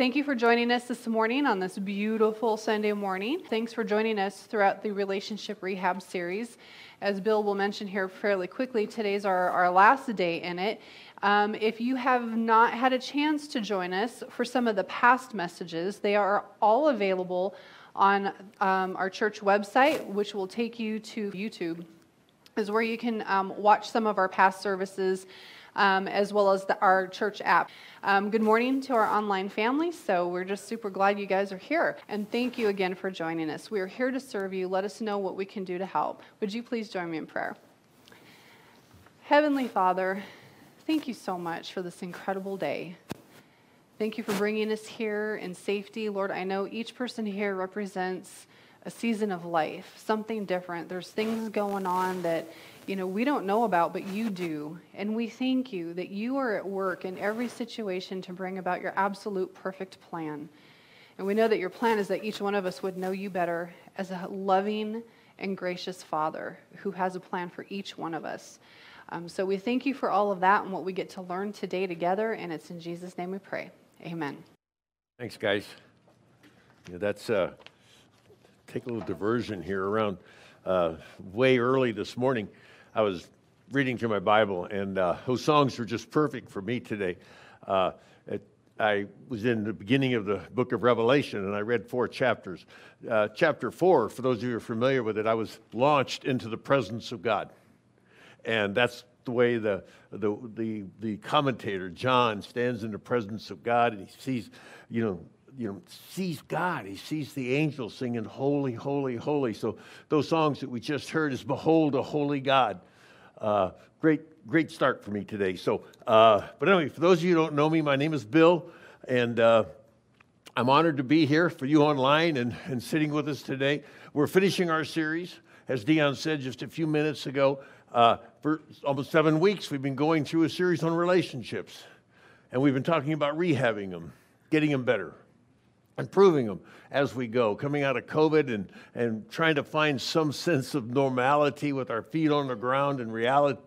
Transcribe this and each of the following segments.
Thank you for joining us this morning on this beautiful Sunday morning. Thanks for joining us throughout the Relationship Rehab series. As Bill will mention here fairly quickly, today's our, our last day in it. Um, if you have not had a chance to join us for some of the past messages, they are all available on um, our church website, which will take you to YouTube, is where you can um, watch some of our past services um, as well as the, our church app. Um, good morning to our online family. So we're just super glad you guys are here. And thank you again for joining us. We are here to serve you. Let us know what we can do to help. Would you please join me in prayer? Heavenly Father, thank you so much for this incredible day. Thank you for bringing us here in safety. Lord, I know each person here represents a season of life, something different. There's things going on that you know, we don't know about, but you do. And we thank you that you are at work in every situation to bring about your absolute perfect plan. And we know that your plan is that each one of us would know you better as a loving and gracious Father who has a plan for each one of us. Um, so we thank you for all of that and what we get to learn today together. And it's in Jesus' name we pray. Amen. Thanks, guys. Yeah, that's uh, take a little diversion here around uh, way early this morning. I was reading through my Bible, and uh, those songs were just perfect for me today. Uh, it, I was in the beginning of the book of Revelation, and I read four chapters. Uh, chapter four, for those of you who are familiar with it, I was launched into the presence of God. And that's the way the, the, the, the commentator, John, stands in the presence of God, and he sees, you know, you know, sees God. He sees the angels singing, Holy, Holy, Holy. So those songs that we just heard is Behold a Holy God. Uh, great, great start for me today. So, uh, but anyway, for those of you who don't know me, my name is Bill, and uh, I'm honored to be here for you online and, and sitting with us today. We're finishing our series, as Dion said just a few minutes ago. Uh, for almost seven weeks, we've been going through a series on relationships, and we've been talking about rehabbing them, getting them better improving them as we go, coming out of COVID and, and trying to find some sense of normality with our feet on the ground and reality,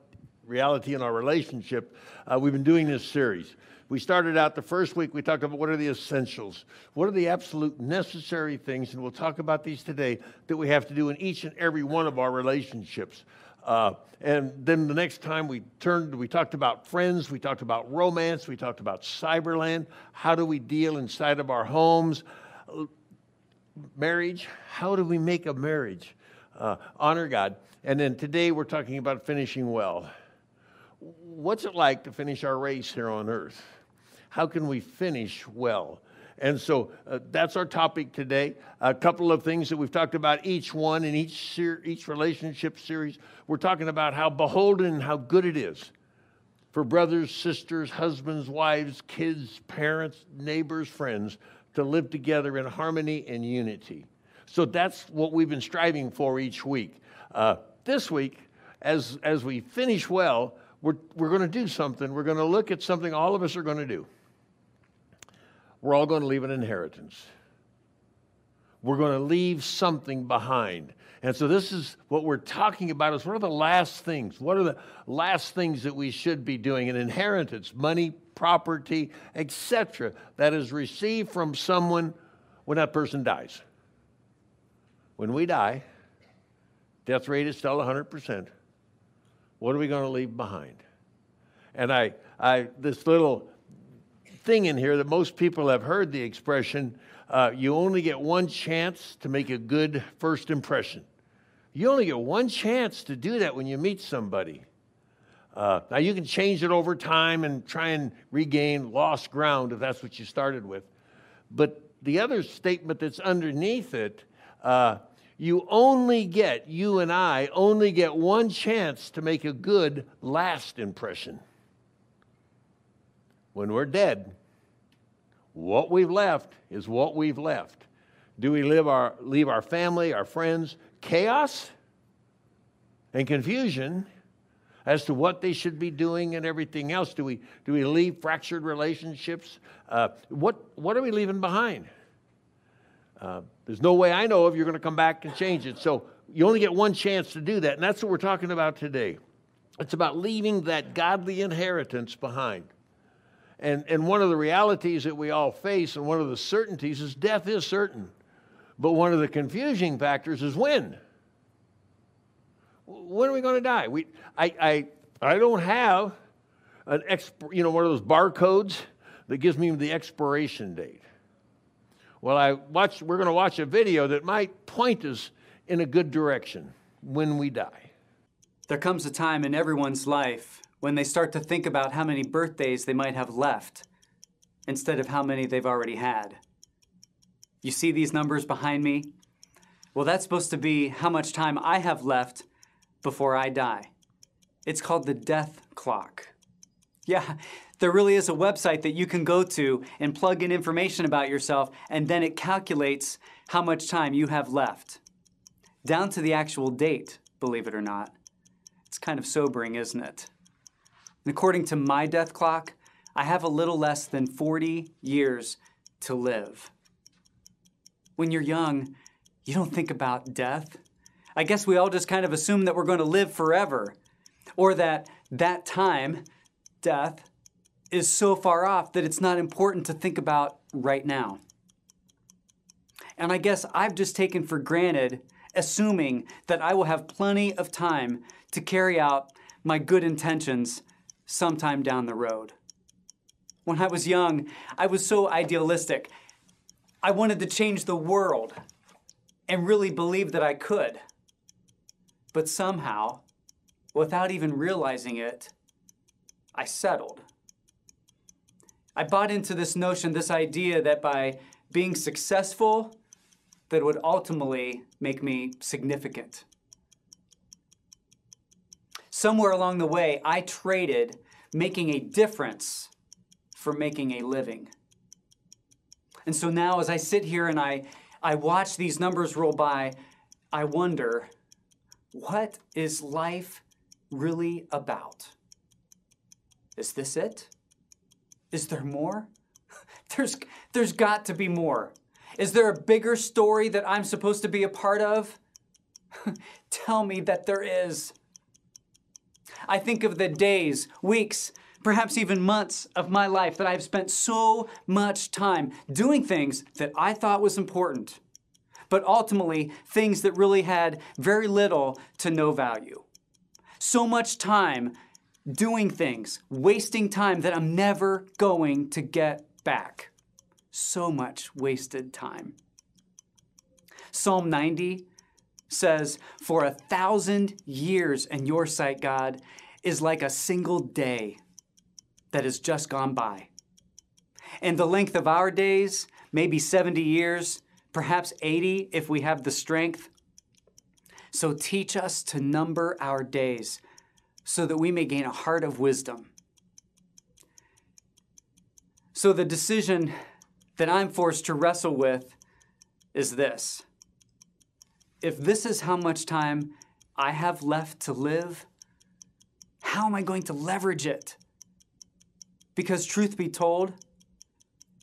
reality in our relationship. Uh, we've been doing this series. We started out the first week, we talked about what are the essentials, what are the absolute necessary things, and we'll talk about these today that we have to do in each and every one of our relationships. Uh, and then the next time we turned, we talked about friends, we talked about romance, we talked about cyberland. How do we deal inside of our homes? Marriage, how do we make a marriage? Uh, honor God. And then today we're talking about finishing well. What's it like to finish our race here on earth? How can we finish well? And so uh, that's our topic today. A couple of things that we've talked about each one in each ser- each relationship series. We're talking about how beholden how good it is for brothers, sisters, husbands, wives, kids, parents, neighbors, friends to live together in harmony and unity. So that's what we've been striving for each week. Uh, this week, as, as we finish well, we're, we're going to do something. We're going to look at something all of us are going to do we're all going to leave an inheritance. We're going to leave something behind. And so this is what we're talking about is what are the last things? What are the last things that we should be doing? An inheritance, money, property, etc., that is received from someone when that person dies. When we die, death rate is still 100%. What are we going to leave behind? And I, I this little thing in here that most people have heard the expression uh, you only get one chance to make a good first impression. You only get one chance to do that when you meet somebody. Uh, now, you can change it over time and try and regain lost ground if that's what you started with. But the other statement that's underneath it, uh, you only get, you and I only get one chance to make a good last impression when we're dead, what we've left is what we've left. Do we live our, leave our family, our friends, chaos and confusion as to what they should be doing and everything else? Do we, do we leave fractured relationships? Uh, what, what are we leaving behind? Uh, there's no way I know of you're going to come back and change it. So you only get one chance to do that. And that's what we're talking about today. It's about leaving that godly inheritance behind. And, and one of the realities that we all face and one of the certainties is death is certain. But one of the confusing factors is when. When are we going to die? We, I, I, I don't have an exp, you know, one of those barcodes that gives me the expiration date. Well, I watched, we're going to watch a video that might point us in a good direction when we die. There comes a time in everyone's life when they start to think about how many birthdays they might have left instead of how many they've already had. You see these numbers behind me? Well, that's supposed to be how much time I have left before I die. It's called the death clock. Yeah, there really is a website that you can go to and plug in information about yourself, and then it calculates how much time you have left. Down to the actual date, believe it or not. It's kind of sobering, isn't it? And according to my death clock, I have a little less than 40 years to live. When you're young, you don't think about death. I guess we all just kind of assume that we're going to live forever, or that that time, death, is so far off that it's not important to think about right now. And I guess I've just taken for granted, assuming that I will have plenty of time to carry out my good intentions sometime down the road. When I was young, I was so idealistic. I wanted to change the world and really believed that I could. But somehow, without even realizing it, I settled. I bought into this notion, this idea that by being successful, that would ultimately make me significant. Somewhere along the way, I traded making a difference for making a living. And so now, as I sit here and I, I watch these numbers roll by, I wonder what is life really about? Is this it? Is there more? There's, there's got to be more. Is there a bigger story that I'm supposed to be a part of? Tell me that there is. I think of the days, weeks, perhaps even months of my life that I've spent so much time doing things that I thought was important, but ultimately things that really had very little to no value. So much time doing things, wasting time that I'm never going to get back. So much wasted time. Psalm 90 says, For a thousand years in your sight, God, is like a single day that has just gone by. And the length of our days, maybe 70 years, perhaps 80 if we have the strength. So teach us to number our days so that we may gain a heart of wisdom. So, the decision that I'm forced to wrestle with is this if this is how much time I have left to live, how am I going to leverage it? Because, truth be told,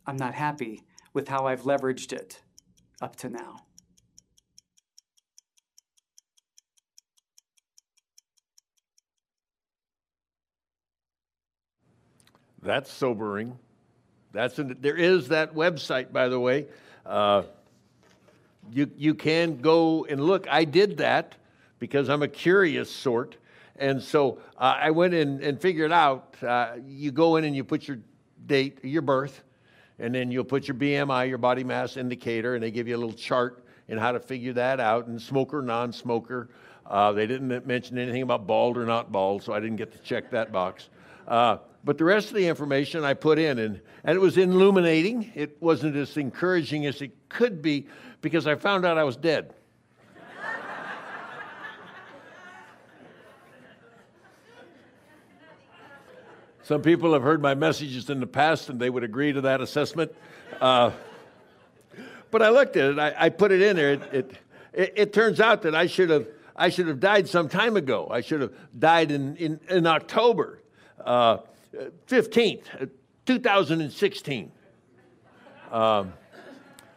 I'm not happy with how I've leveraged it up to now. That's sobering. That's there is that website, by the way. Uh, you, you can go and look. I did that because I'm a curious sort. And so uh, I went in and figured out uh, you go in and you put your date, your birth, and then you'll put your BMI, your body mass indicator, and they give you a little chart in how to figure that out, and smoker, non smoker. Uh, they didn't mention anything about bald or not bald, so I didn't get to check that box. Uh, but the rest of the information I put in, and, and it was illuminating. It wasn't as encouraging as it could be because I found out I was dead. Some people have heard my messages in the past and they would agree to that assessment. Uh, but I looked at it, I, I put it in there. It, it, it, it, turns out that I should have, I should have died some time ago. I should have died in, in, in October uh, 15th, uh, 2016. Um,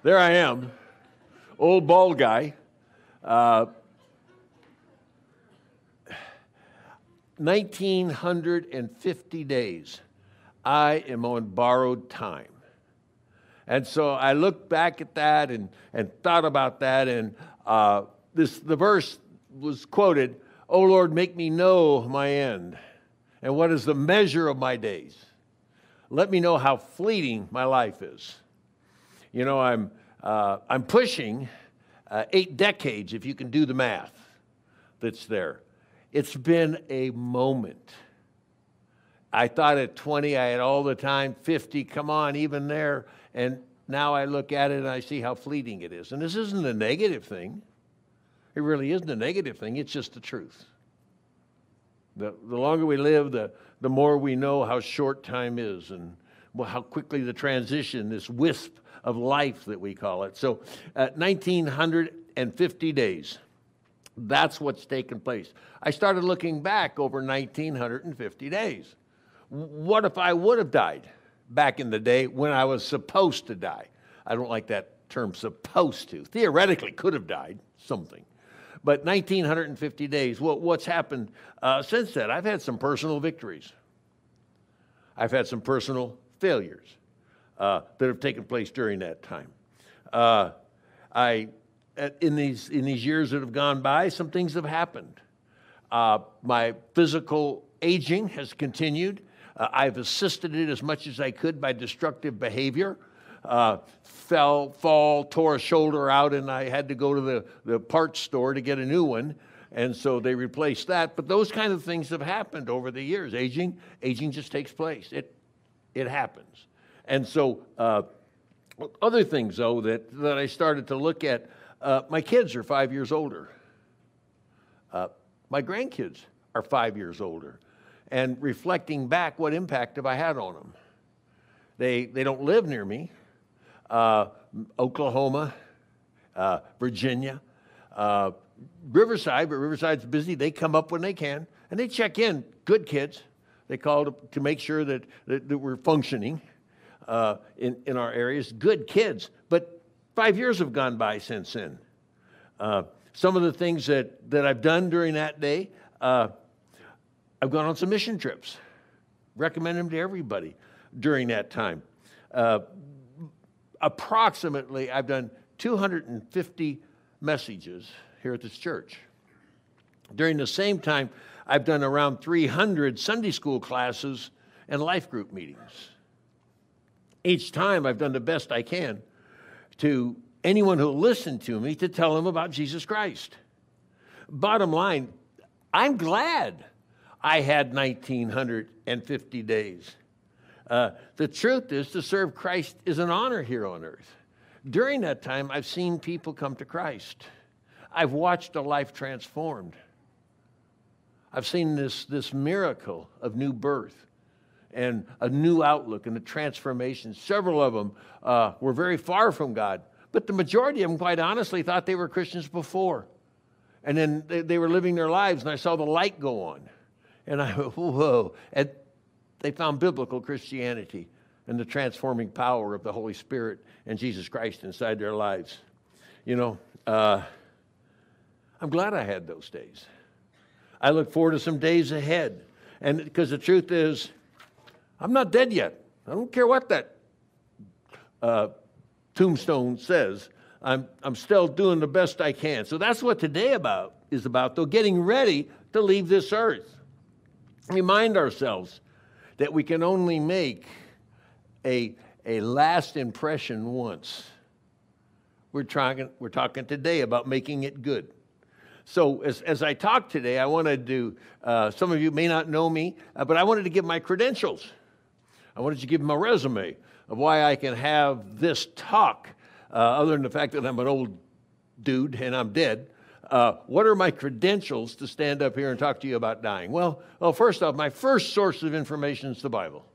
there I am, old bald guy. Uh, 1950 days I am on borrowed time. And so I looked back at that and, and thought about that, and uh, this, the verse was quoted, O Lord, make me know my end, and what is the measure of my days. Let me know how fleeting my life is. You know, I'm, uh, I'm pushing uh, eight decades, if you can do the math that's there. It's been a moment. I thought at 20 I had all the time, 50, come on, even there. And now I look at it and I see how fleeting it is. And this isn't a negative thing. It really isn't a negative thing, it's just the truth. The, the longer we live, the, the more we know how short time is and how quickly the transition, this wisp of life that we call it. So, uh, 1950 days. That's what's taken place. I started looking back over 1950 days. What if I would have died back in the day when I was supposed to die? I don't like that term supposed to. Theoretically, could have died, something. But 1950 days, well, what's happened uh, since then? I've had some personal victories. I've had some personal failures uh, that have taken place during that time. Uh, I, in, these, in these years that have gone by, some things have happened. Uh, my physical aging has continued. Uh, I've assisted it as much as I could by destructive behavior uh, fell, fall, tore a shoulder out, and I had to go to the, the parts store to get a new one. And so they replaced that. But those kind of things have happened over the years. Aging, aging just takes place. It, it happens. And so uh, other things, though, that, that I started to look at, uh, my kids are five years older. Uh, my grandkids are five years older. And reflecting back, what impact have I had on them? They, they don't live near me uh, Oklahoma, uh, Virginia, uh, Riverside, but Riverside's busy. They come up when they can and they check in. Good kids. They call to, to make sure that, that, that we're functioning uh, in, in our areas. Good kids. But five years have gone by since then. Uh, some of the things that, that I've done during that day, uh, I've gone on some mission trips. Recommend them to everybody during that time. Uh, approximately, I've done 250 messages here at this church. During the same time, I've done around 300 Sunday school classes and life group meetings. Each time, I've done the best I can to anyone who listened to me to tell them about Jesus Christ. Bottom line, I'm glad I had 1950 days. Uh, the truth is, to serve Christ is an honor here on earth. During that time, I've seen people come to Christ. I've watched a life transformed. I've seen this, this miracle of new birth and a new outlook and a transformation. Several of them uh, were very far from God, but the majority of them, quite honestly, thought they were Christians before. And then they, they were living their lives, and I saw the light go on. And I, whoa. And they found biblical Christianity and the transforming power of the Holy Spirit and Jesus Christ inside their lives. You know, uh, I'm glad I had those days. I look forward to some days ahead. And because the truth is, I'm not dead yet. I don't care what that uh, tombstone says. I'm, I'm still doing the best I can. So that's what today about is about, though, getting ready to leave this earth. Remind ourselves that we can only make a, a last impression once. We're, trying, we're talking today about making it good. So, as, as I talk today, I wanted to, uh, some of you may not know me, uh, but I wanted to give my credentials. I wanted to give my resume of why I can have this talk, uh, other than the fact that I'm an old dude and I'm dead. Uh, what are my credentials to stand up here and talk to you about dying? Well, well, first off, my first source of information is the Bible.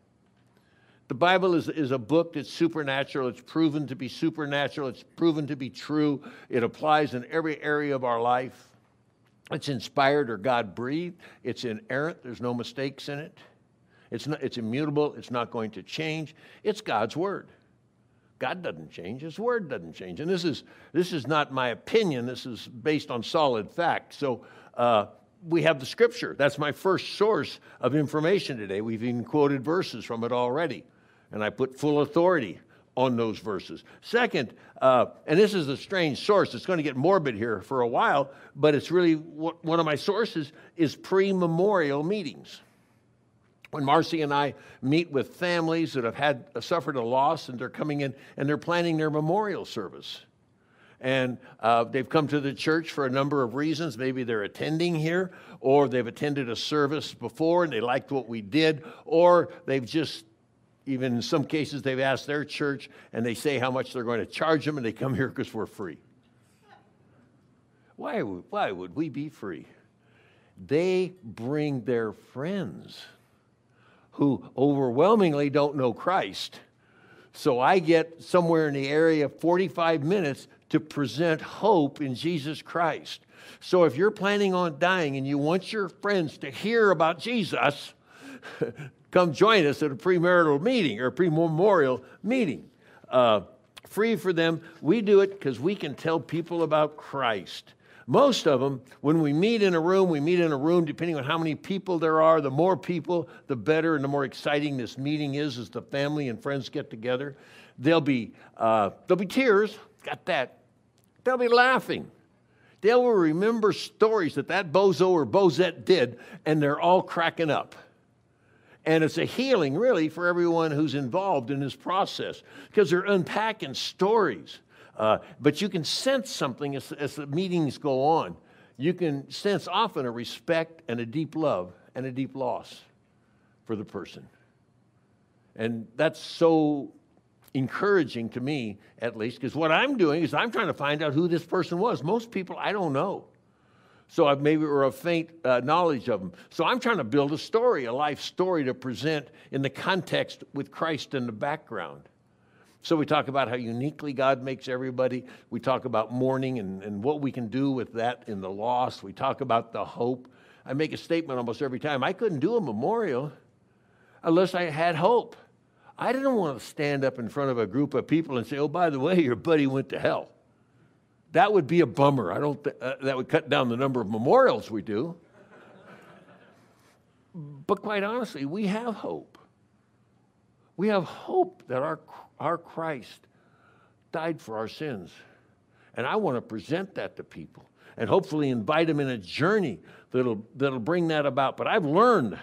The Bible is, is a book that's supernatural. It's proven to be supernatural. It's proven to be true. It applies in every area of our life. It's inspired or God breathed. It's inerrant. There's no mistakes in it. It's, not, it's immutable. It's not going to change. It's God's Word. God doesn't change, His Word doesn't change. And this is, this is not my opinion, this is based on solid fact. So uh, we have the scripture. That's my first source of information today. We've even quoted verses from it already. And I put full authority on those verses. Second, uh, and this is a strange source, it's going to get morbid here for a while, but it's really one of my sources is pre memorial meetings. When Marcy and I meet with families that have had uh, suffered a loss and they're coming in and they're planning their memorial service. And uh, they've come to the church for a number of reasons. Maybe they're attending here, or they've attended a service before and they liked what we did, or they've just even in some cases, they've asked their church and they say how much they're going to charge them, and they come here because we're free. Why why would we be free? They bring their friends who overwhelmingly don't know Christ. So I get somewhere in the area of 45 minutes to present hope in Jesus Christ. So if you're planning on dying and you want your friends to hear about Jesus, come join us at a premarital meeting or prememorial meeting. Uh, free for them. We do it because we can tell people about Christ. Most of them, when we meet in a room, we meet in a room depending on how many people there are. The more people, the better and the more exciting this meeting is as the family and friends get together. There'll be, uh, there'll be tears, got that. They'll be laughing. They will remember stories that that bozo or bozette did, and they're all cracking up. And it's a healing, really, for everyone who's involved in this process because they're unpacking stories. Uh, but you can sense something as, as the meetings go on. You can sense often a respect and a deep love and a deep loss for the person. And that's so encouraging to me, at least, because what I'm doing is I'm trying to find out who this person was. Most people I don't know. So I've maybe or a faint uh, knowledge of them. So I'm trying to build a story, a life story to present in the context with Christ in the background. So we talk about how uniquely God makes everybody. We talk about mourning and, and what we can do with that in the loss. We talk about the hope. I make a statement almost every time. I couldn't do a memorial unless I had hope. I didn't want to stand up in front of a group of people and say, oh, by the way, your buddy went to hell. That would be a bummer. I don't. Th- uh, that would cut down the number of memorials we do. But quite honestly, we have hope. We have hope that our our Christ died for our sins, and I want to present that to people and hopefully invite them in a journey that'll that'll bring that about. But I've learned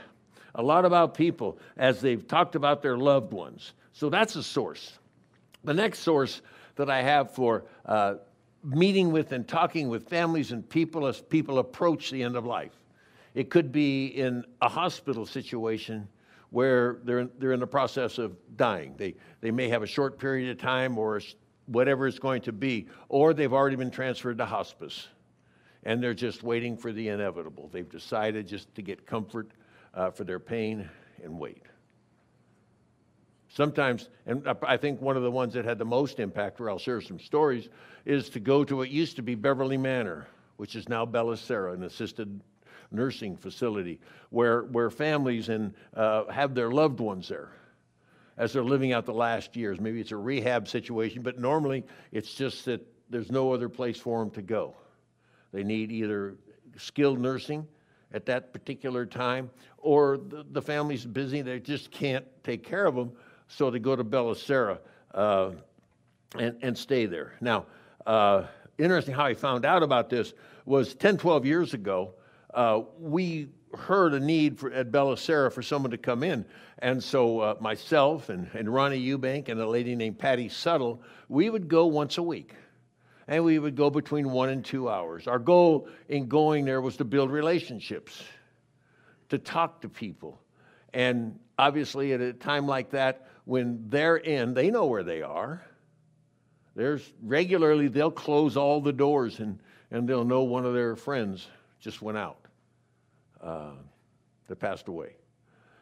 a lot about people as they've talked about their loved ones. So that's a source. The next source that I have for uh, meeting with and talking with families and people as people approach the end of life. It could be in a hospital situation where they're, they're in the process of dying. They, they may have a short period of time or whatever it's going to be, or they've already been transferred to hospice and they're just waiting for the inevitable. They've decided just to get comfort uh, for their pain and wait. Sometimes, and I think one of the ones that had the most impact, where I'll share some stories, is to go to what used to be Beverly Manor, which is now Bellicera, an assisted nursing facility, where, where families and, uh, have their loved ones there as they're living out the last years. Maybe it's a rehab situation, but normally it's just that there's no other place for them to go. They need either skilled nursing at that particular time, or the, the family's busy, they just can't take care of them so they go to Bellicera uh, and, and stay there. Now, uh, interesting how I found out about this was 10, 12 years ago, uh, we heard a need for, at Bellicera for someone to come in. And so uh, myself and, and Ronnie Eubank and a lady named Patty Suttle, we would go once a week. And we would go between one and two hours. Our goal in going there was to build relationships, to talk to people. And obviously, at a time like that, when they're in, they know where they are. There's regularly they'll close all the doors and, and they'll know one of their friends just went out. Uh, that passed away.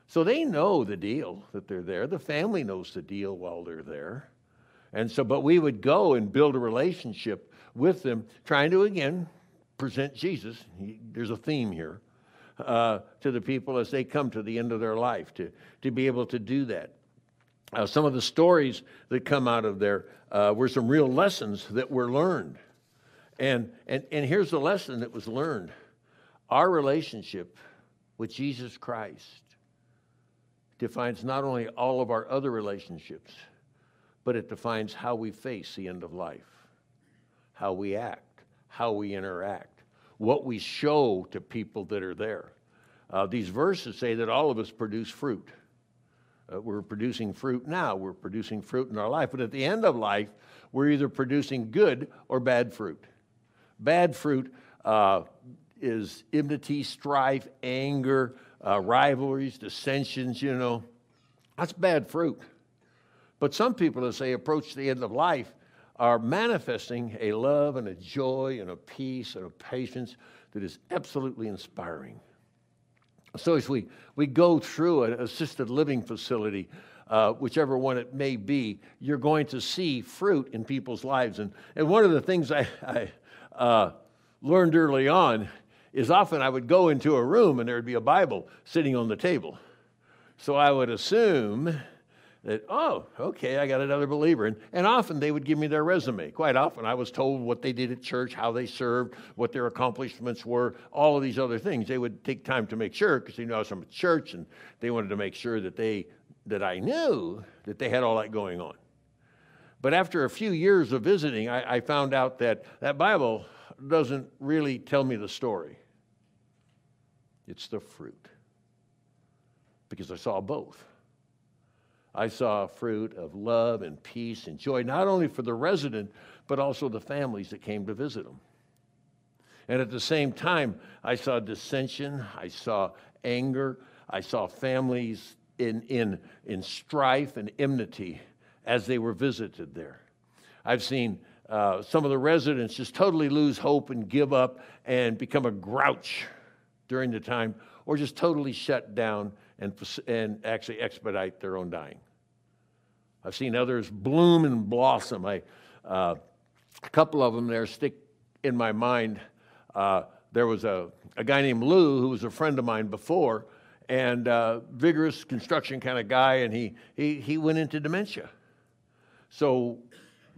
So they know the deal that they're there. The family knows the deal while they're there. And so, but we would go and build a relationship with them, trying to again present Jesus. He, there's a theme here uh, to the people as they come to the end of their life to, to be able to do that. Uh, some of the stories that come out of there uh, were some real lessons that were learned. And, and, and here's the lesson that was learned Our relationship with Jesus Christ defines not only all of our other relationships, but it defines how we face the end of life, how we act, how we interact, what we show to people that are there. Uh, these verses say that all of us produce fruit. Uh, we're producing fruit now, we're producing fruit in our life, but at the end of life, we're either producing good or bad fruit. Bad fruit uh, is enmity, strife, anger, uh, rivalries, dissensions, you know. That's bad fruit. But some people, as they approach the end of life, are manifesting a love and a joy and a peace and a patience that is absolutely inspiring. So, as we, we go through an assisted living facility, uh, whichever one it may be, you're going to see fruit in people's lives. And, and one of the things I, I uh, learned early on is often I would go into a room and there would be a Bible sitting on the table. So I would assume that, oh, okay, I got another believer. And, and often they would give me their resume. Quite often I was told what they did at church, how they served, what their accomplishments were, all of these other things. They would take time to make sure because they knew I was from a church and they wanted to make sure that they that I knew that they had all that going on. But after a few years of visiting, I, I found out that that Bible doesn't really tell me the story. It's the fruit. Because I saw both. I saw fruit of love and peace and joy, not only for the resident, but also the families that came to visit them. And at the same time, I saw dissension, I saw anger, I saw families in, in, in strife and enmity as they were visited there. I've seen uh, some of the residents just totally lose hope and give up and become a grouch during the time, or just totally shut down and, and actually expedite their own dying. I've seen others bloom and blossom. I, uh, a couple of them there stick in my mind. Uh, there was a, a guy named Lou who was a friend of mine before, and uh, vigorous construction kind of guy, and he, he, he went into dementia. So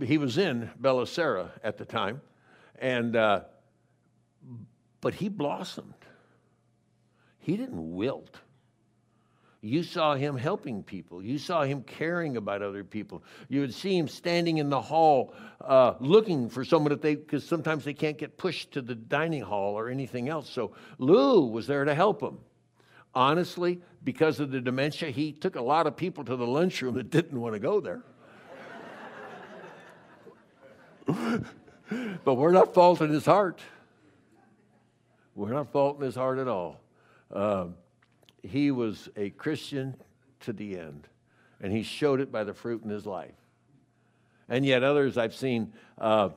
he was in Bellicera at the time, and uh, but he blossomed. He didn't wilt. You saw him helping people. You saw him caring about other people. You would see him standing in the hall uh, looking for someone that they, because sometimes they can't get pushed to the dining hall or anything else. So Lou was there to help him. Honestly, because of the dementia, he took a lot of people to the lunchroom that didn't want to go there. but we're not faulting his heart. We're not faulting his heart at all. Um, he was a Christian to the end, and he showed it by the fruit in his life. And yet, others I've seen, uh,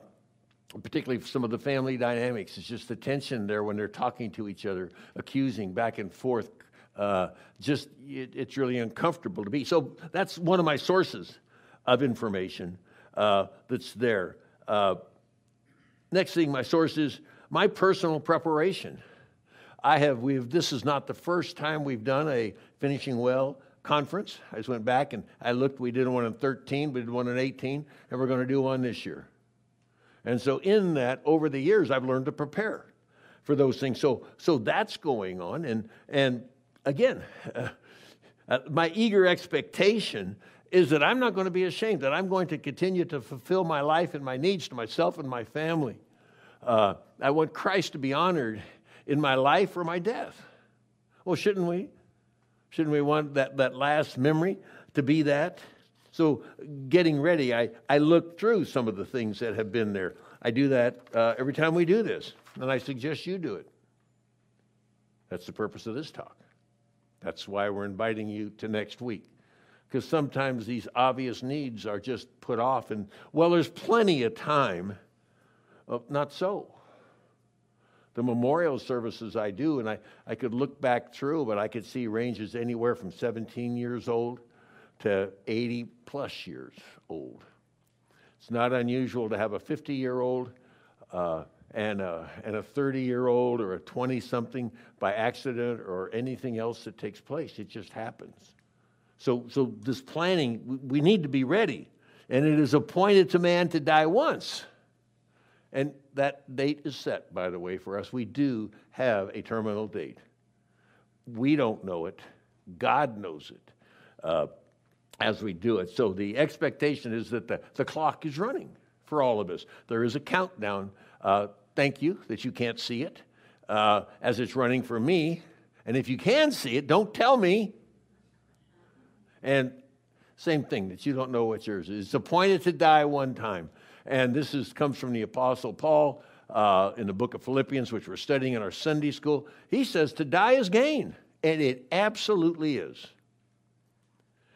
particularly some of the family dynamics, it's just the tension there when they're talking to each other, accusing back and forth. Uh, just it, it's really uncomfortable to be. So that's one of my sources of information uh, that's there. Uh, next thing, my source is my personal preparation. I have, we've, this is not the first time we've done a finishing well conference. I just went back and I looked, we did one in 13, we did one in 18, and we're going to do one this year. And so, in that, over the years, I've learned to prepare for those things. So, so that's going on. And, and again, uh, uh, my eager expectation is that I'm not going to be ashamed, that I'm going to continue to fulfill my life and my needs to myself and my family. Uh, I want Christ to be honored in my life or my death. Well, shouldn't we? Shouldn't we want that, that last memory to be that? So, getting ready, I, I look through some of the things that have been there. I do that uh, every time we do this, and I suggest you do it. That's the purpose of this talk. That's why we're inviting you to next week. Because sometimes these obvious needs are just put off, and well, there's plenty of time. Well, not so the memorial services I do, and I, I could look back through, but I could see ranges anywhere from 17 years old to 80 plus years old. It's not unusual to have a 50 year old uh, and a, and a 30 year old or a 20 something by accident or anything else that takes place. It just happens. So, so this planning, we need to be ready. And it is appointed to man to die once And that date is set, by the way, for us. We do have a terminal date. We don't know it, God knows it uh, as we do it. So the expectation is that the, the clock is running for all of us. There is a countdown. Uh, thank you that you can't see it uh, as it's running for me. And if you can see it, don't tell me. And same thing that you don't know what yours is. It's appointed to die one time. And this is, comes from the Apostle Paul uh, in the book of Philippians, which we're studying in our Sunday school. He says, To die is gain. And it absolutely is.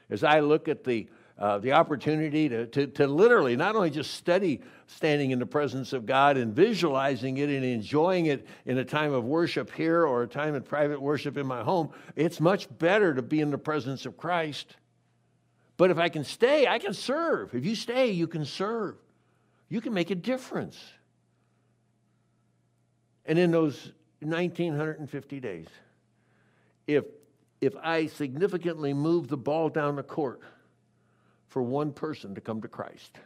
As I look at the, uh, the opportunity to, to, to literally not only just study standing in the presence of God and visualizing it and enjoying it in a time of worship here or a time of private worship in my home, it's much better to be in the presence of Christ. But if I can stay, I can serve. If you stay, you can serve. You can make a difference. And in those 1950 days, if, if I significantly move the ball down the court for one person to come to Christ,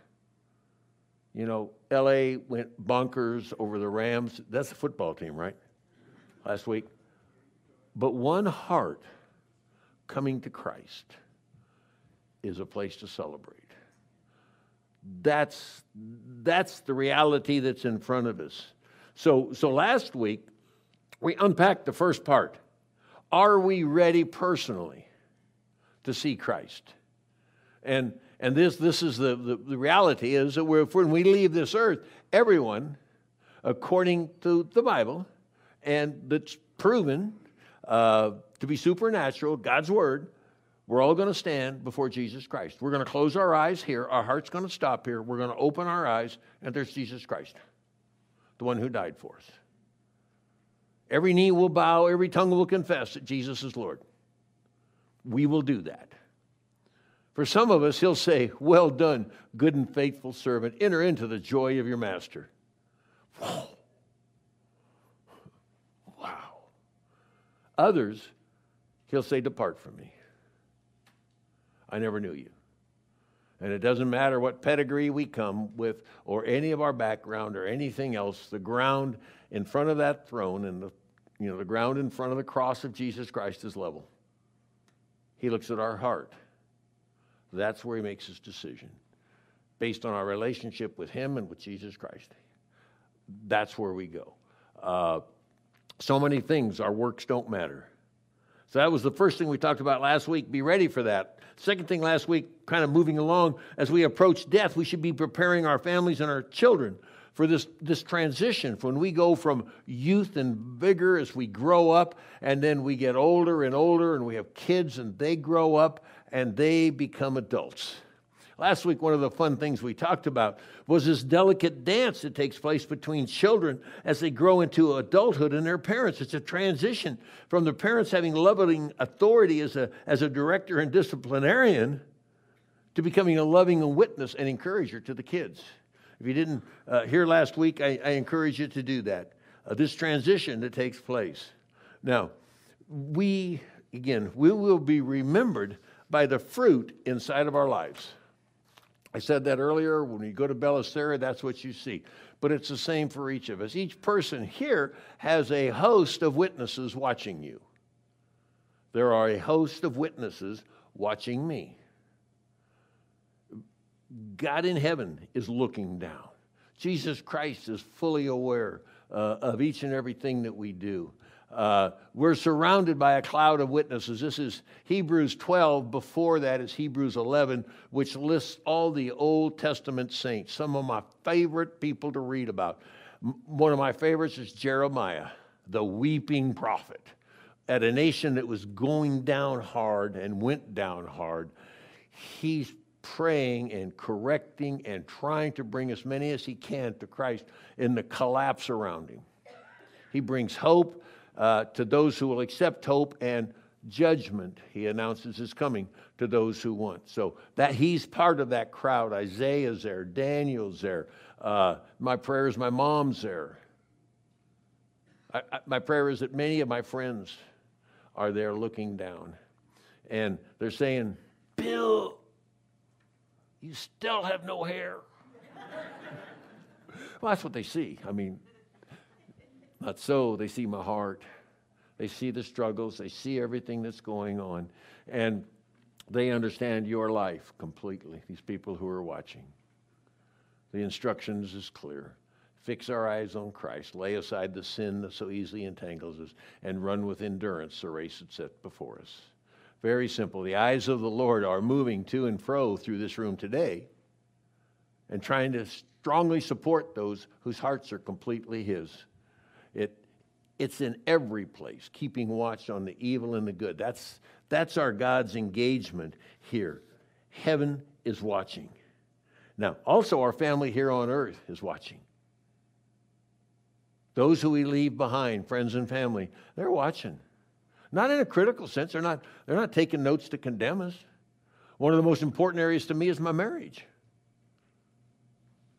you know, LA went bonkers over the Rams. That's the football team, right? Last week. But one heart coming to Christ is a place to celebrate. That's, that's the reality that's in front of us. So, so last week, we unpacked the first part. Are we ready personally to see Christ? And, and this, this is the, the, the reality is that when we leave this earth, everyone, according to the Bible, and that's proven uh, to be supernatural, God's Word, we're all going to stand before Jesus Christ. We're going to close our eyes here. Our heart's going to stop here. We're going to open our eyes, and there's Jesus Christ, the one who died for us. Every knee will bow, every tongue will confess that Jesus is Lord. We will do that. For some of us, he'll say, Well done, good and faithful servant. Enter into the joy of your master. Wow. Others, he'll say, Depart from me. I never knew you. And it doesn't matter what pedigree we come with or any of our background or anything else, the ground in front of that throne and the, you know, the ground in front of the cross of Jesus Christ is level. He looks at our heart. That's where he makes his decision based on our relationship with him and with Jesus Christ. That's where we go. Uh, so many things, our works don't matter. So that was the first thing we talked about last week. Be ready for that. Second thing last week, kind of moving along, as we approach death, we should be preparing our families and our children for this, this transition when we go from youth and vigor as we grow up, and then we get older and older, and we have kids and they grow up and they become adults. Last week, one of the fun things we talked about was this delicate dance that takes place between children as they grow into adulthood and their parents. It's a transition from the parents having loving authority as a, as a director and disciplinarian to becoming a loving witness and encourager to the kids. If you didn't uh, hear last week, I, I, encourage you to do that. Uh, this transition that takes place. Now, we, again, we will be remembered by the fruit inside of our lives. I said that earlier. When you go to Bellicera, that's what you see. But it's the same for each of us. Each person here has a host of witnesses watching you. There are a host of witnesses watching me. God in heaven is looking down. Jesus Christ is fully aware uh, of each and everything that we do. Uh, we're surrounded by a cloud of witnesses. This is Hebrews 12. Before that is Hebrews 11, which lists all the Old Testament saints, some of my favorite people to read about. One of my favorites is Jeremiah, the weeping prophet. At a nation that was going down hard and went down hard, he's praying and correcting and trying to bring as many as he can to Christ in the collapse around him. He brings hope uh, to those who will accept hope and judgment he announces is coming to those who want. So that he's part of that crowd. Isaiah's there daniel's there uh, my prayer is my mom's there. I, I, my prayer is that many of my friends are there looking down. And they're saying bill you still have no hair. Well, that's what they see. I mean, not so. They see my heart. They see the struggles. They see everything that's going on. And they understand your life completely, these people who are watching. The instructions is clear. Fix our eyes on Christ. Lay aside the sin that so easily entangles us and run with endurance the race that's set before us. Very simple. The eyes of the Lord are moving to and fro through this room today and trying to strongly support those whose hearts are completely His. It, it's in every place, keeping watch on the evil and the good. That's, that's our God's engagement here. Heaven is watching. Now, also, our family here on earth is watching. Those who we leave behind, friends and family, they're watching. Not in a critical sense, they're not, they're not taking notes to condemn us. One of the most important areas to me is my marriage.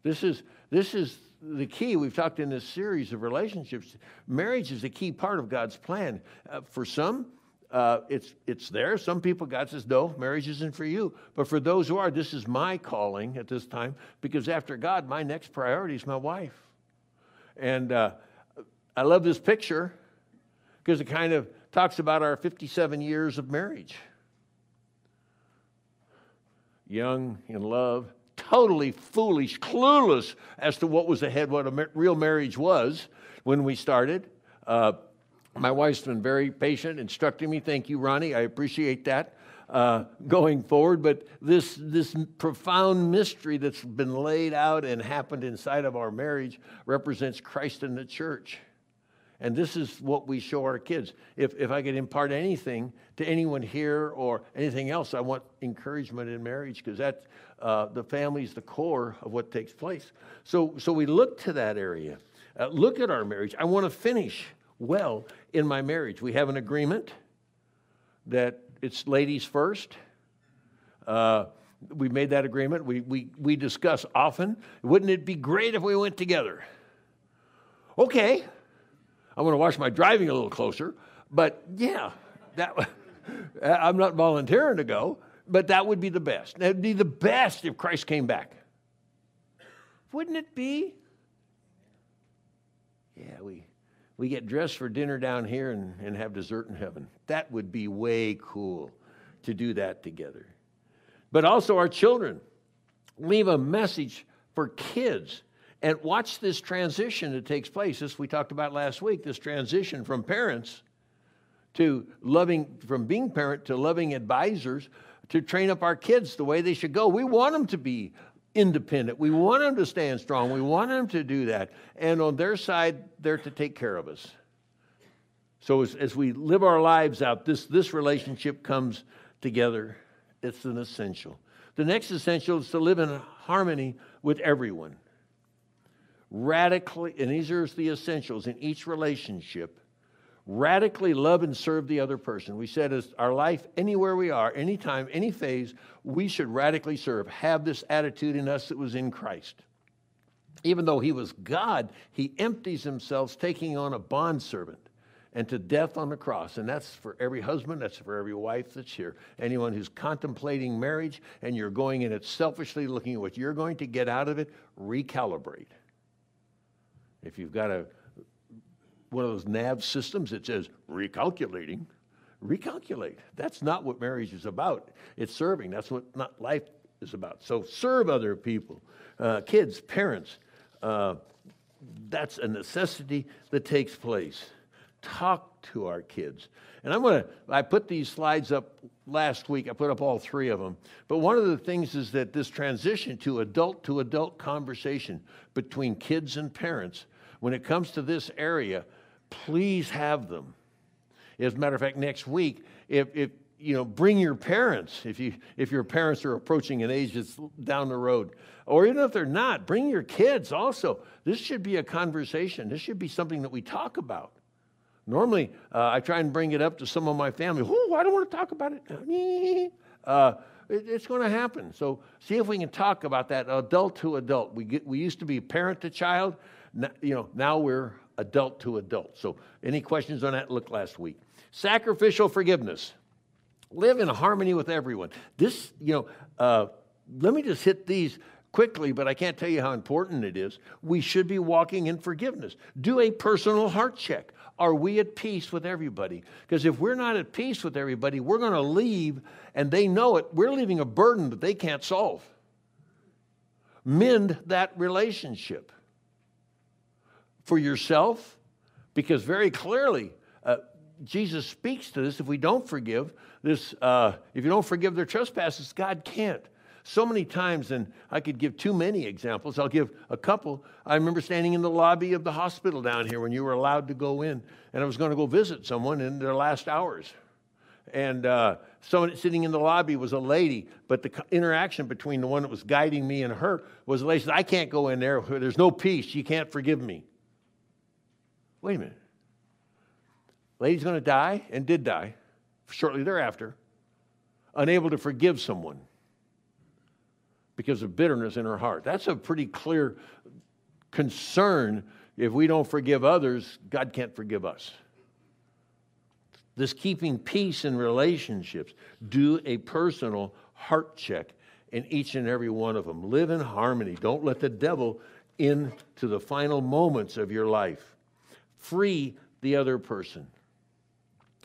This is, this is the key. We've talked in this series of relationships. Marriage is a key part of God's plan. Uh, for some, uh, it's, it's there. Some people, God says, no, marriage isn't for you. But for those who are, this is my calling at this time because after God, my next priority is my wife. And uh, I love this picture because it kind of talks about our 57 years of marriage. Young, in love, totally foolish, clueless as to what was ahead, what a ma- real marriage was when we started. Uh, my wife's been very patient, instructing me. Thank you, Ronnie. I appreciate that uh, going forward. But this, this profound mystery that's been laid out and happened inside of our marriage represents Christ in the church. And this is what we show our kids. If, if I could impart anything to anyone here or anything else, I want encouragement in marriage because that uh, the family is the core of what takes place. So, so we look to that area. Uh, look at our marriage. I want to finish well in my marriage. We have an agreement that it's ladies first. Uh, we made that agreement. We, we, we discuss often. Wouldn't it be great if we went together? Okay. I'm going to watch my driving a little closer. But yeah, that, I'm not volunteering to go, but that would be the best. That would be the best if Christ came back. Wouldn't it be? Yeah, we, we get dressed for dinner down here and, and have dessert in heaven. That would be way cool to do that together. But also, our children leave a message for kids and watch this transition that takes place. This we talked about last week this transition from parents to loving, from being parent to loving advisors to train up our kids the way they should go. We want them to be independent. We want them to stand strong. We want them to do that. And on their side, they're to take care of us. So as, as we live our lives out, this, this relationship comes together. It's an essential. The next essential is to live in harmony with everyone. Radically, and these are the essentials in each relationship radically love and serve the other person. We said as our life, anywhere we are, anytime, any phase, we should radically serve. Have this attitude in us that was in Christ. Even though he was God, he empties himself, taking on a bondservant and to death on the cross. And that's for every husband, that's for every wife that's here. Anyone who's contemplating marriage and you're going in it selfishly looking at what you're going to get out of it, recalibrate. If you've got a one of those nav systems that says recalculating. Recalculate. That's not what marriage is about. It's serving. That's what not life is about. So serve other people, uh, kids, parents. Uh, that's a necessity that takes place. Talk to our kids. And I'm going to, I put these slides up last week. I put up all three of them. But one of the things is that this transition to adult to adult conversation between kids and parents, when it comes to this area, please have them. As a matter of fact, next week, if, if you know, bring your parents if you if your parents are approaching an age that's down the road, or even if they're not, bring your kids. Also, this should be a conversation. This should be something that we talk about. Normally, uh, I try and bring it up to some of my family. Oh, I don't want to talk about it. Uh, it it's going to happen. So see if we can talk about that adult to adult. We get, we used to be parent to child. Now, you know, now we're adult to adult. So, any questions on that? Look last week. Sacrificial forgiveness. Live in harmony with everyone. This, you know, uh, let me just hit these quickly, but I can't tell you how important it is. We should be walking in forgiveness. Do a personal heart check. Are we at peace with everybody? Because if we're not at peace with everybody, we're going to leave and they know it. We're leaving a burden that they can't solve. Mend that relationship for yourself, because very clearly, uh, Jesus speaks to this. If we don't forgive, this, uh, if you don't forgive their trespasses, God can't so many times, and I could give too many examples. I'll give a couple. I remember standing in the lobby of the hospital down here when you were allowed to go in, and I was going to go visit someone in their last hours. And uh, someone sitting in the lobby was a lady, but the interaction between the one that was guiding me and her was the lady said, I can't go in there. There's no peace. You can't forgive me. Wait a minute. Lady's going to die and did die shortly thereafter, unable to forgive someone because of bitterness in her heart. That's a pretty clear concern. If we don't forgive others, God can't forgive us. This keeping peace in relationships, do a personal heart check in each and every one of them. Live in harmony. Don't let the devil into the final moments of your life. Free the other person.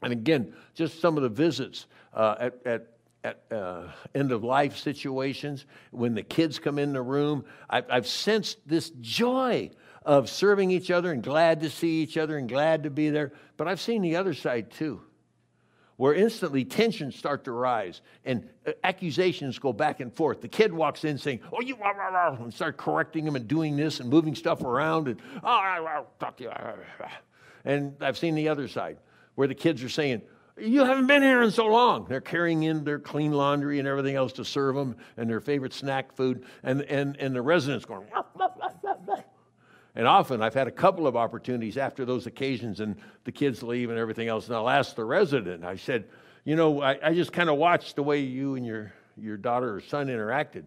And again, just some of the visits uh, at, at at uh, end of life situations, when the kids come in the room, I've, I've sensed this joy of serving each other and glad to see each other and glad to be there. But I've seen the other side too, where instantly tensions start to rise and uh, accusations go back and forth. The kid walks in saying, "Oh, you," and start correcting him and doing this and moving stuff around and, "Oh, I'll talk to you." Ah, ah, ah. And I've seen the other side where the kids are saying, you haven't been here in so long. They're carrying in their clean laundry and everything else to serve them and their favorite snack food. And, and, and the residents going, and often I've had a couple of opportunities after those occasions and the kids leave and everything else. And I'll ask the resident, I said, you know, I, I just kind of watched the way you and your, your daughter or son interacted.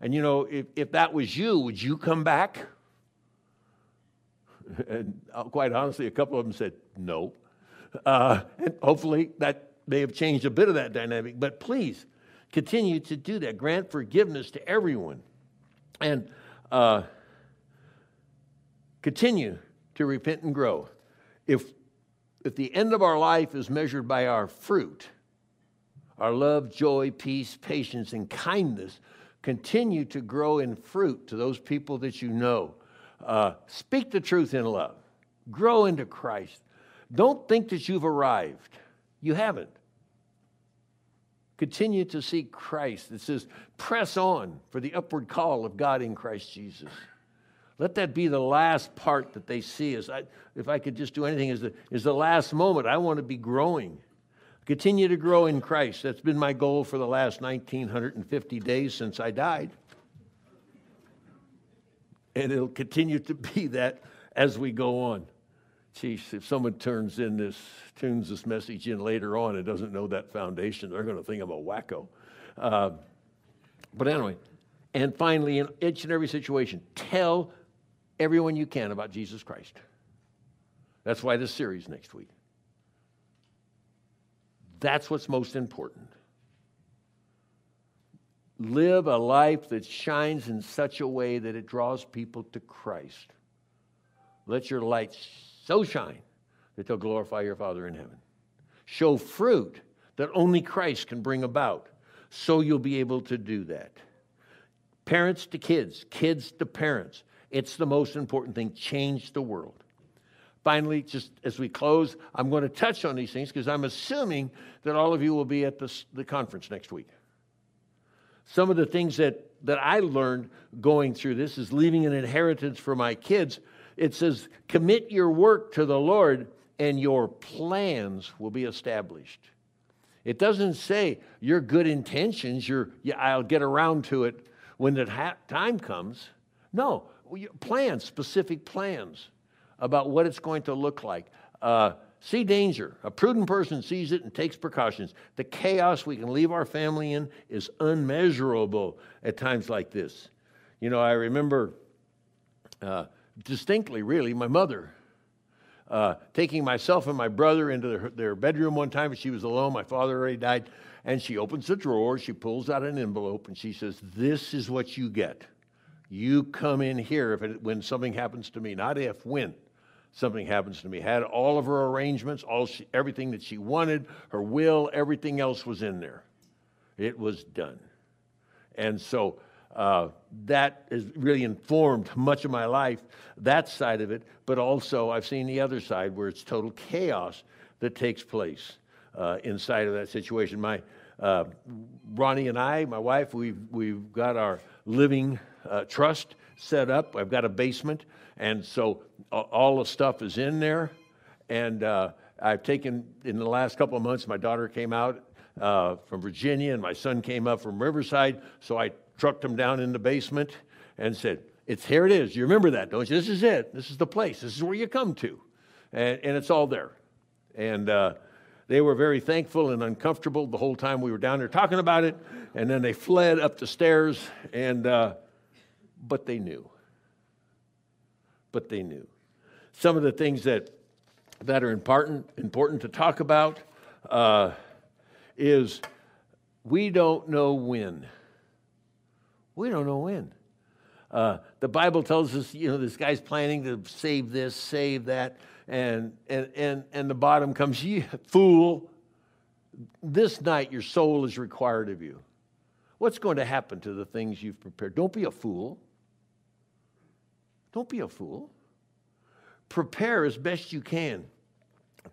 And, you know, if, if that was you, would you come back? And uh, quite honestly, a couple of them said, no. Uh, and hopefully that may have changed a bit of that dynamic. But please continue to do that. Grant forgiveness to everyone. And uh, continue to repent and grow. If, if the end of our life is measured by our fruit, our love, joy, peace, patience, and kindness, continue to grow in fruit to those people that you know. Uh, speak the truth in love. Grow into Christ. Don't think that you've arrived. You haven't. Continue to seek Christ. It says, press on for the upward call of God in Christ Jesus. Let that be the last part that they see. As I, if I could just do anything, is the, is the last moment. I want to be growing. Continue to grow in Christ. That's been my goal for the last 1950 days since I died. And it'll continue to be that as we go on. Geez, if someone turns in this, tunes this message in later on and doesn't know that foundation, they're going to think I'm a wacko. Uh, but anyway, and finally, in each and every situation, tell everyone you can about Jesus Christ. That's why this series next week. That's what's most important. Live a life that shines in such a way that it draws people to Christ. Let your light so shine that they'll glorify your Father in heaven. Show fruit that only Christ can bring about, so you'll be able to do that. Parents to kids, kids to parents. It's the most important thing. Change the world. Finally, just as we close, I'm going to touch on these things because I'm assuming that all of you will be at the, the conference next week. Some of the things that, that I learned going through this is leaving an inheritance for my kids it says, commit your work to the Lord and your plans will be established. It doesn't say your good intentions, your, yeah, I'll get around to it when the ha- time comes. No, plans, specific plans about what it's going to look like. Uh, see danger. A prudent person sees it and takes precautions. The chaos we can leave our family in is unmeasurable at times like this. You know, I remember uh, distinctly, really, my mother. Uh, taking myself and my brother into their, their bedroom one time, she was alone. My father already died. And she opens the drawer, she pulls out an envelope, and she says, This is what you get. You come in here if it, when something happens to me, not if, when something happens to me. Had all of her arrangements, all she, everything that she wanted, her will, everything else was in there. It was done. And so uh, that has really informed much of my life, that side of it, but also I've seen the other side where it's total chaos that takes place uh, inside of that situation. My uh, Ronnie and I, my wife, we've, we've got our living uh, trust set up. I've got a basement, and so all the stuff is in there. And uh, I've taken, in the last couple of months, my daughter came out uh, from Virginia, and my son came up from Riverside. So I trucked them down in the basement and said, It's here it is. You remember that, don't you? This is it. This is the place. This is where you come to. And, and it's all there. And uh, they were very thankful and uncomfortable the whole time we were down there talking about it. And then they fled up the stairs, and, uh, but they knew. But they knew. Some of the things that, that are important, important to talk about uh, is we don't know when. We don't know when. Uh, the Bible tells us, you know, this guy's planning to save this, save that, and and and and the bottom comes, you fool. This night your soul is required of you. What's going to happen to the things you've prepared? Don't be a fool. Don't be a fool. Prepare as best you can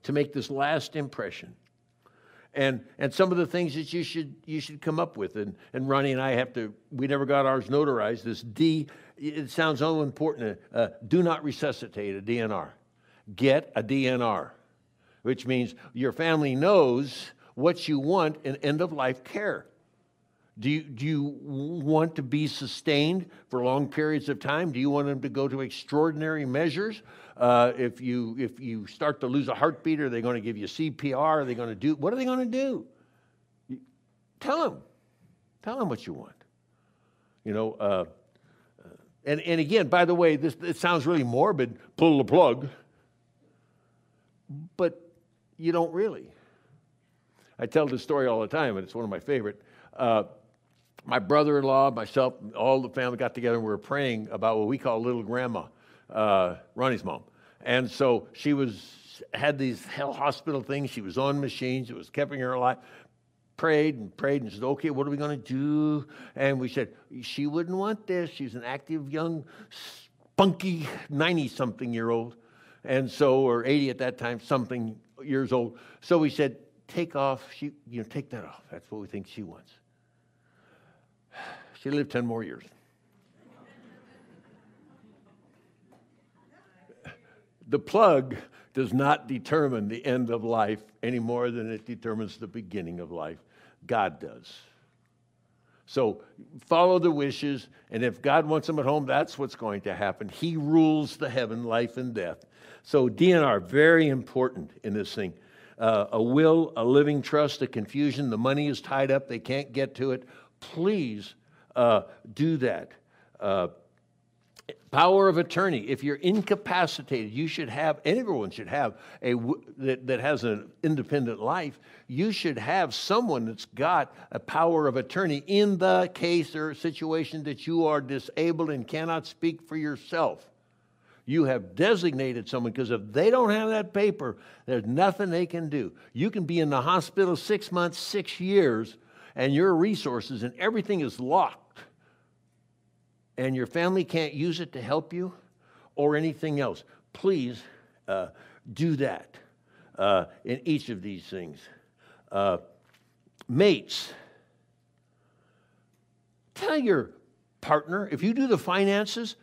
to make this last impression and and some of the things that you should you should come up with. And and Ronnie and I have to. We never got ours notarized. This D. It sounds so important. Uh, do not resuscitate a DNR. Get a DNR, which means your family knows what you want in end of life care. Do you, do you want to be sustained for long periods of time? Do you want them to go to extraordinary measures? Uh, if, you, if you start to lose a heartbeat, are they going to give you CPR? Are they going to do, what are they going to do? Tell them. Tell them what you want. You know, uh, and, and again, by the way, this it sounds really morbid, pull the plug, but you don't really. I tell this story all the time, and it's one of my favorite. Uh, my brother in law, myself, all the family got together and we were praying about what we call little grandma, uh, Ronnie's mom. And so she was had these hell hospital things. She was on machines. It was keeping her alive. Prayed and prayed and said, "Okay, what are we going to do?" And we said, "She wouldn't want this. She's an active, young, spunky, ninety-something-year-old, and so or eighty at that time, something years old." So we said, "Take off. She, you know, take that off. That's what we think she wants." She lived 10 more years. the plug does not determine the end of life any more than it determines the beginning of life. God does. So follow the wishes, and if God wants them at home, that's what's going to happen. He rules the heaven, life, and death. So DNR, very important in this thing. Uh, a will, a living trust, a confusion. The money is tied up, they can't get to it. Please uh, do that. Uh, power of attorney. If you're incapacitated, you should have, everyone should have a that, that has an independent life. You should have someone that's got a power of attorney in the case or situation that you are disabled and cannot speak for yourself. You have designated someone because if they don't have that paper, there's nothing they can do. You can be in the hospital six months, six years, and your resources and everything is locked and your family can't use it to help you or anything else, please uh, do that uh, in each of these things. Uh, mates, tell your partner, if you do the finances,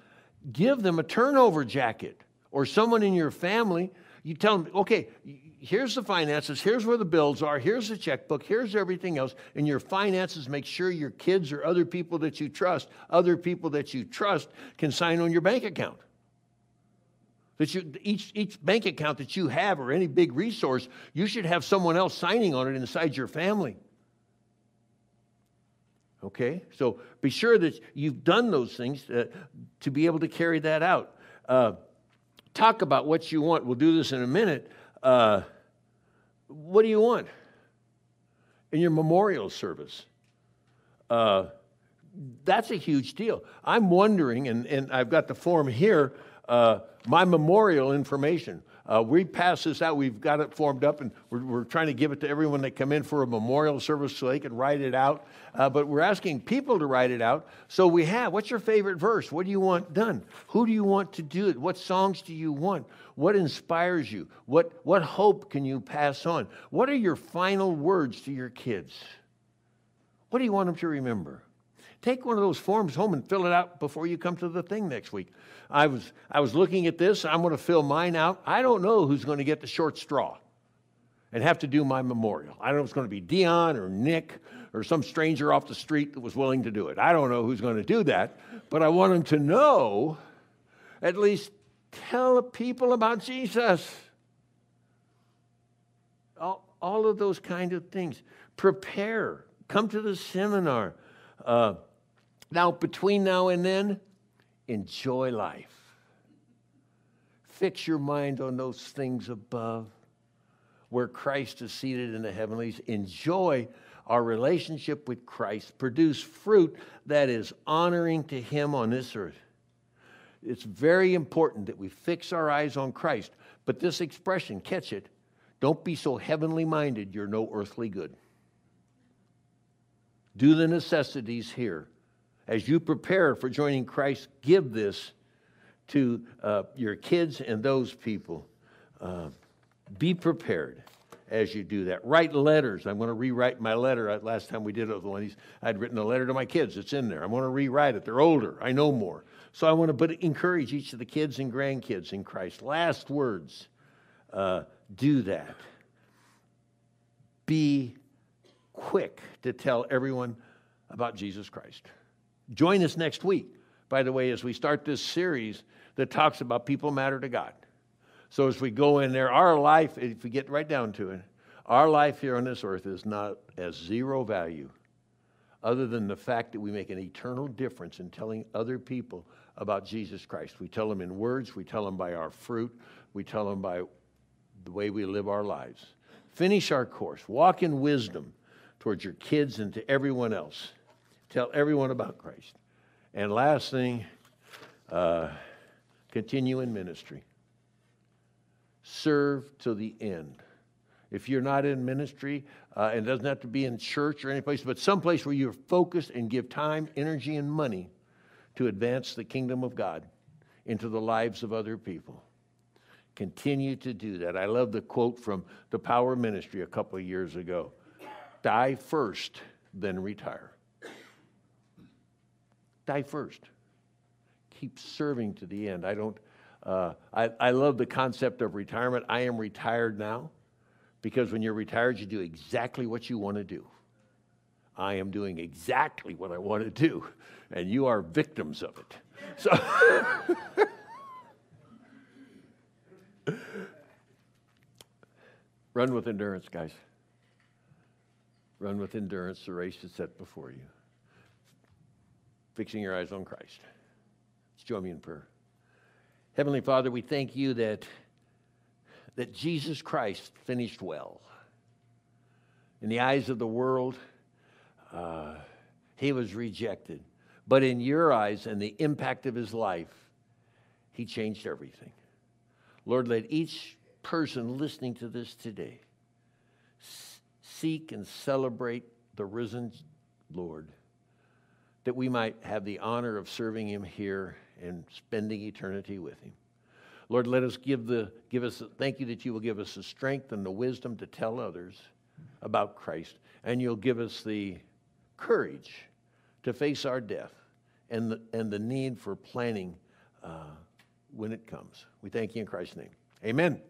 give them a turnover jacket or someone in your family. You tell them, okay, here's the finances, here's where the bills are, here's the checkbook, here's everything else. And your finances make sure your kids or other people that you trust, other people that you trust, can sign on your bank account. That you, each, each bank account that you have or any big resource, you should have someone else signing on it inside your family. Okay? So be sure that you've done those things to, uh, to be able to carry that out. Uh, talk about what you want. We'll do this in a minute. Uh, what do you want in your memorial service? Uh, that's a huge deal. I'm wondering, and, and I've got the form here, uh, my memorial information. Uh, we pass this out. We've got it formed up, and we're, we're, trying to give it to everyone that come in for a memorial service so they can write it out. Uh, but we're asking people to write it out. So we have. What's your favorite verse? What do you want done? Who do you want to do it? What songs do you want? What inspires you? What what hope can you pass on? What are your final words to your kids? What do you want them to remember? Take one of those forms home and fill it out before you come to the thing next week. I was, I was looking at this. I'm going to fill mine out. I don't know who's going to get the short straw and have to do my memorial. I don't know if it's going to be Dion or Nick or some stranger off the street that was willing to do it. I don't know who's going to do that, but I want them to know, at least tell people about Jesus. All, all of those kind of things. Prepare. Come to the seminar. Uh, now, between now and then, enjoy life. Fix your mind on those things above where Christ is seated in the heavenlies. Enjoy our relationship with Christ. Produce fruit that is honoring to Him on this earth. It's very important that we fix our eyes on Christ. But this expression, catch it, don't be so heavenly minded you're no earthly good. Do the necessities here as you prepare for joining Christ, give this to uh, your kids and those people. Uh, be prepared as you do that. Write letters. I'm going to rewrite my letter. Last time we did it with one of these, I'd written a letter to my kids. It's in there. I'm going to rewrite it. They're older. I know more. So I want to but encourage each of the kids and grandkids in Christ. Last words. Uh, do that. Be quick to tell everyone about Jesus Christ. Join us next week, by the way, as we start this series that talks about people matter to God. So as we go in there, our life, if we get right down to it, our life here on this earth is not as zero value other than the fact that we make an eternal difference in telling other people about Jesus Christ. We tell them in words, we tell them by our fruit, we tell them by the way we live our lives. Finish our course, walk in wisdom towards your kids and to everyone else. Tell everyone about Christ. And last thing, uh, continue in ministry. Serve to the end. If you're not in ministry, uh, and it doesn't have to be in church or any place, but someplace where you're focused and give time, energy, and money to advance the kingdom of God into the lives of other people. Continue to do that. I love the quote from the Power Ministry a couple of years ago die first, then retire. Die first. Keep serving to the end. I don't, uh, I, I love the concept of retirement. I am retired now because when you're retired, you do exactly what you want to do. I am doing exactly what I want to do, and you are victims of it. So, run with endurance, guys. Run with endurance the race is set before you fixing your eyes on Christ. Let's join me in prayer. Heavenly Father, we thank you that, that Jesus Christ finished well. In the eyes of the world, uh, he was rejected. But in your eyes and the impact of his life, he changed everything. Lord, let each person listening to this today seek and celebrate the risen Lord that we might have the honor of serving him here and spending eternity with him. Lord, let us give the give us thank you that you will give us the strength and the wisdom to tell others about Christ, and you'll give us the courage to face our death and the, and the need for planning uh, when it comes. We thank you in Christ's name. Amen.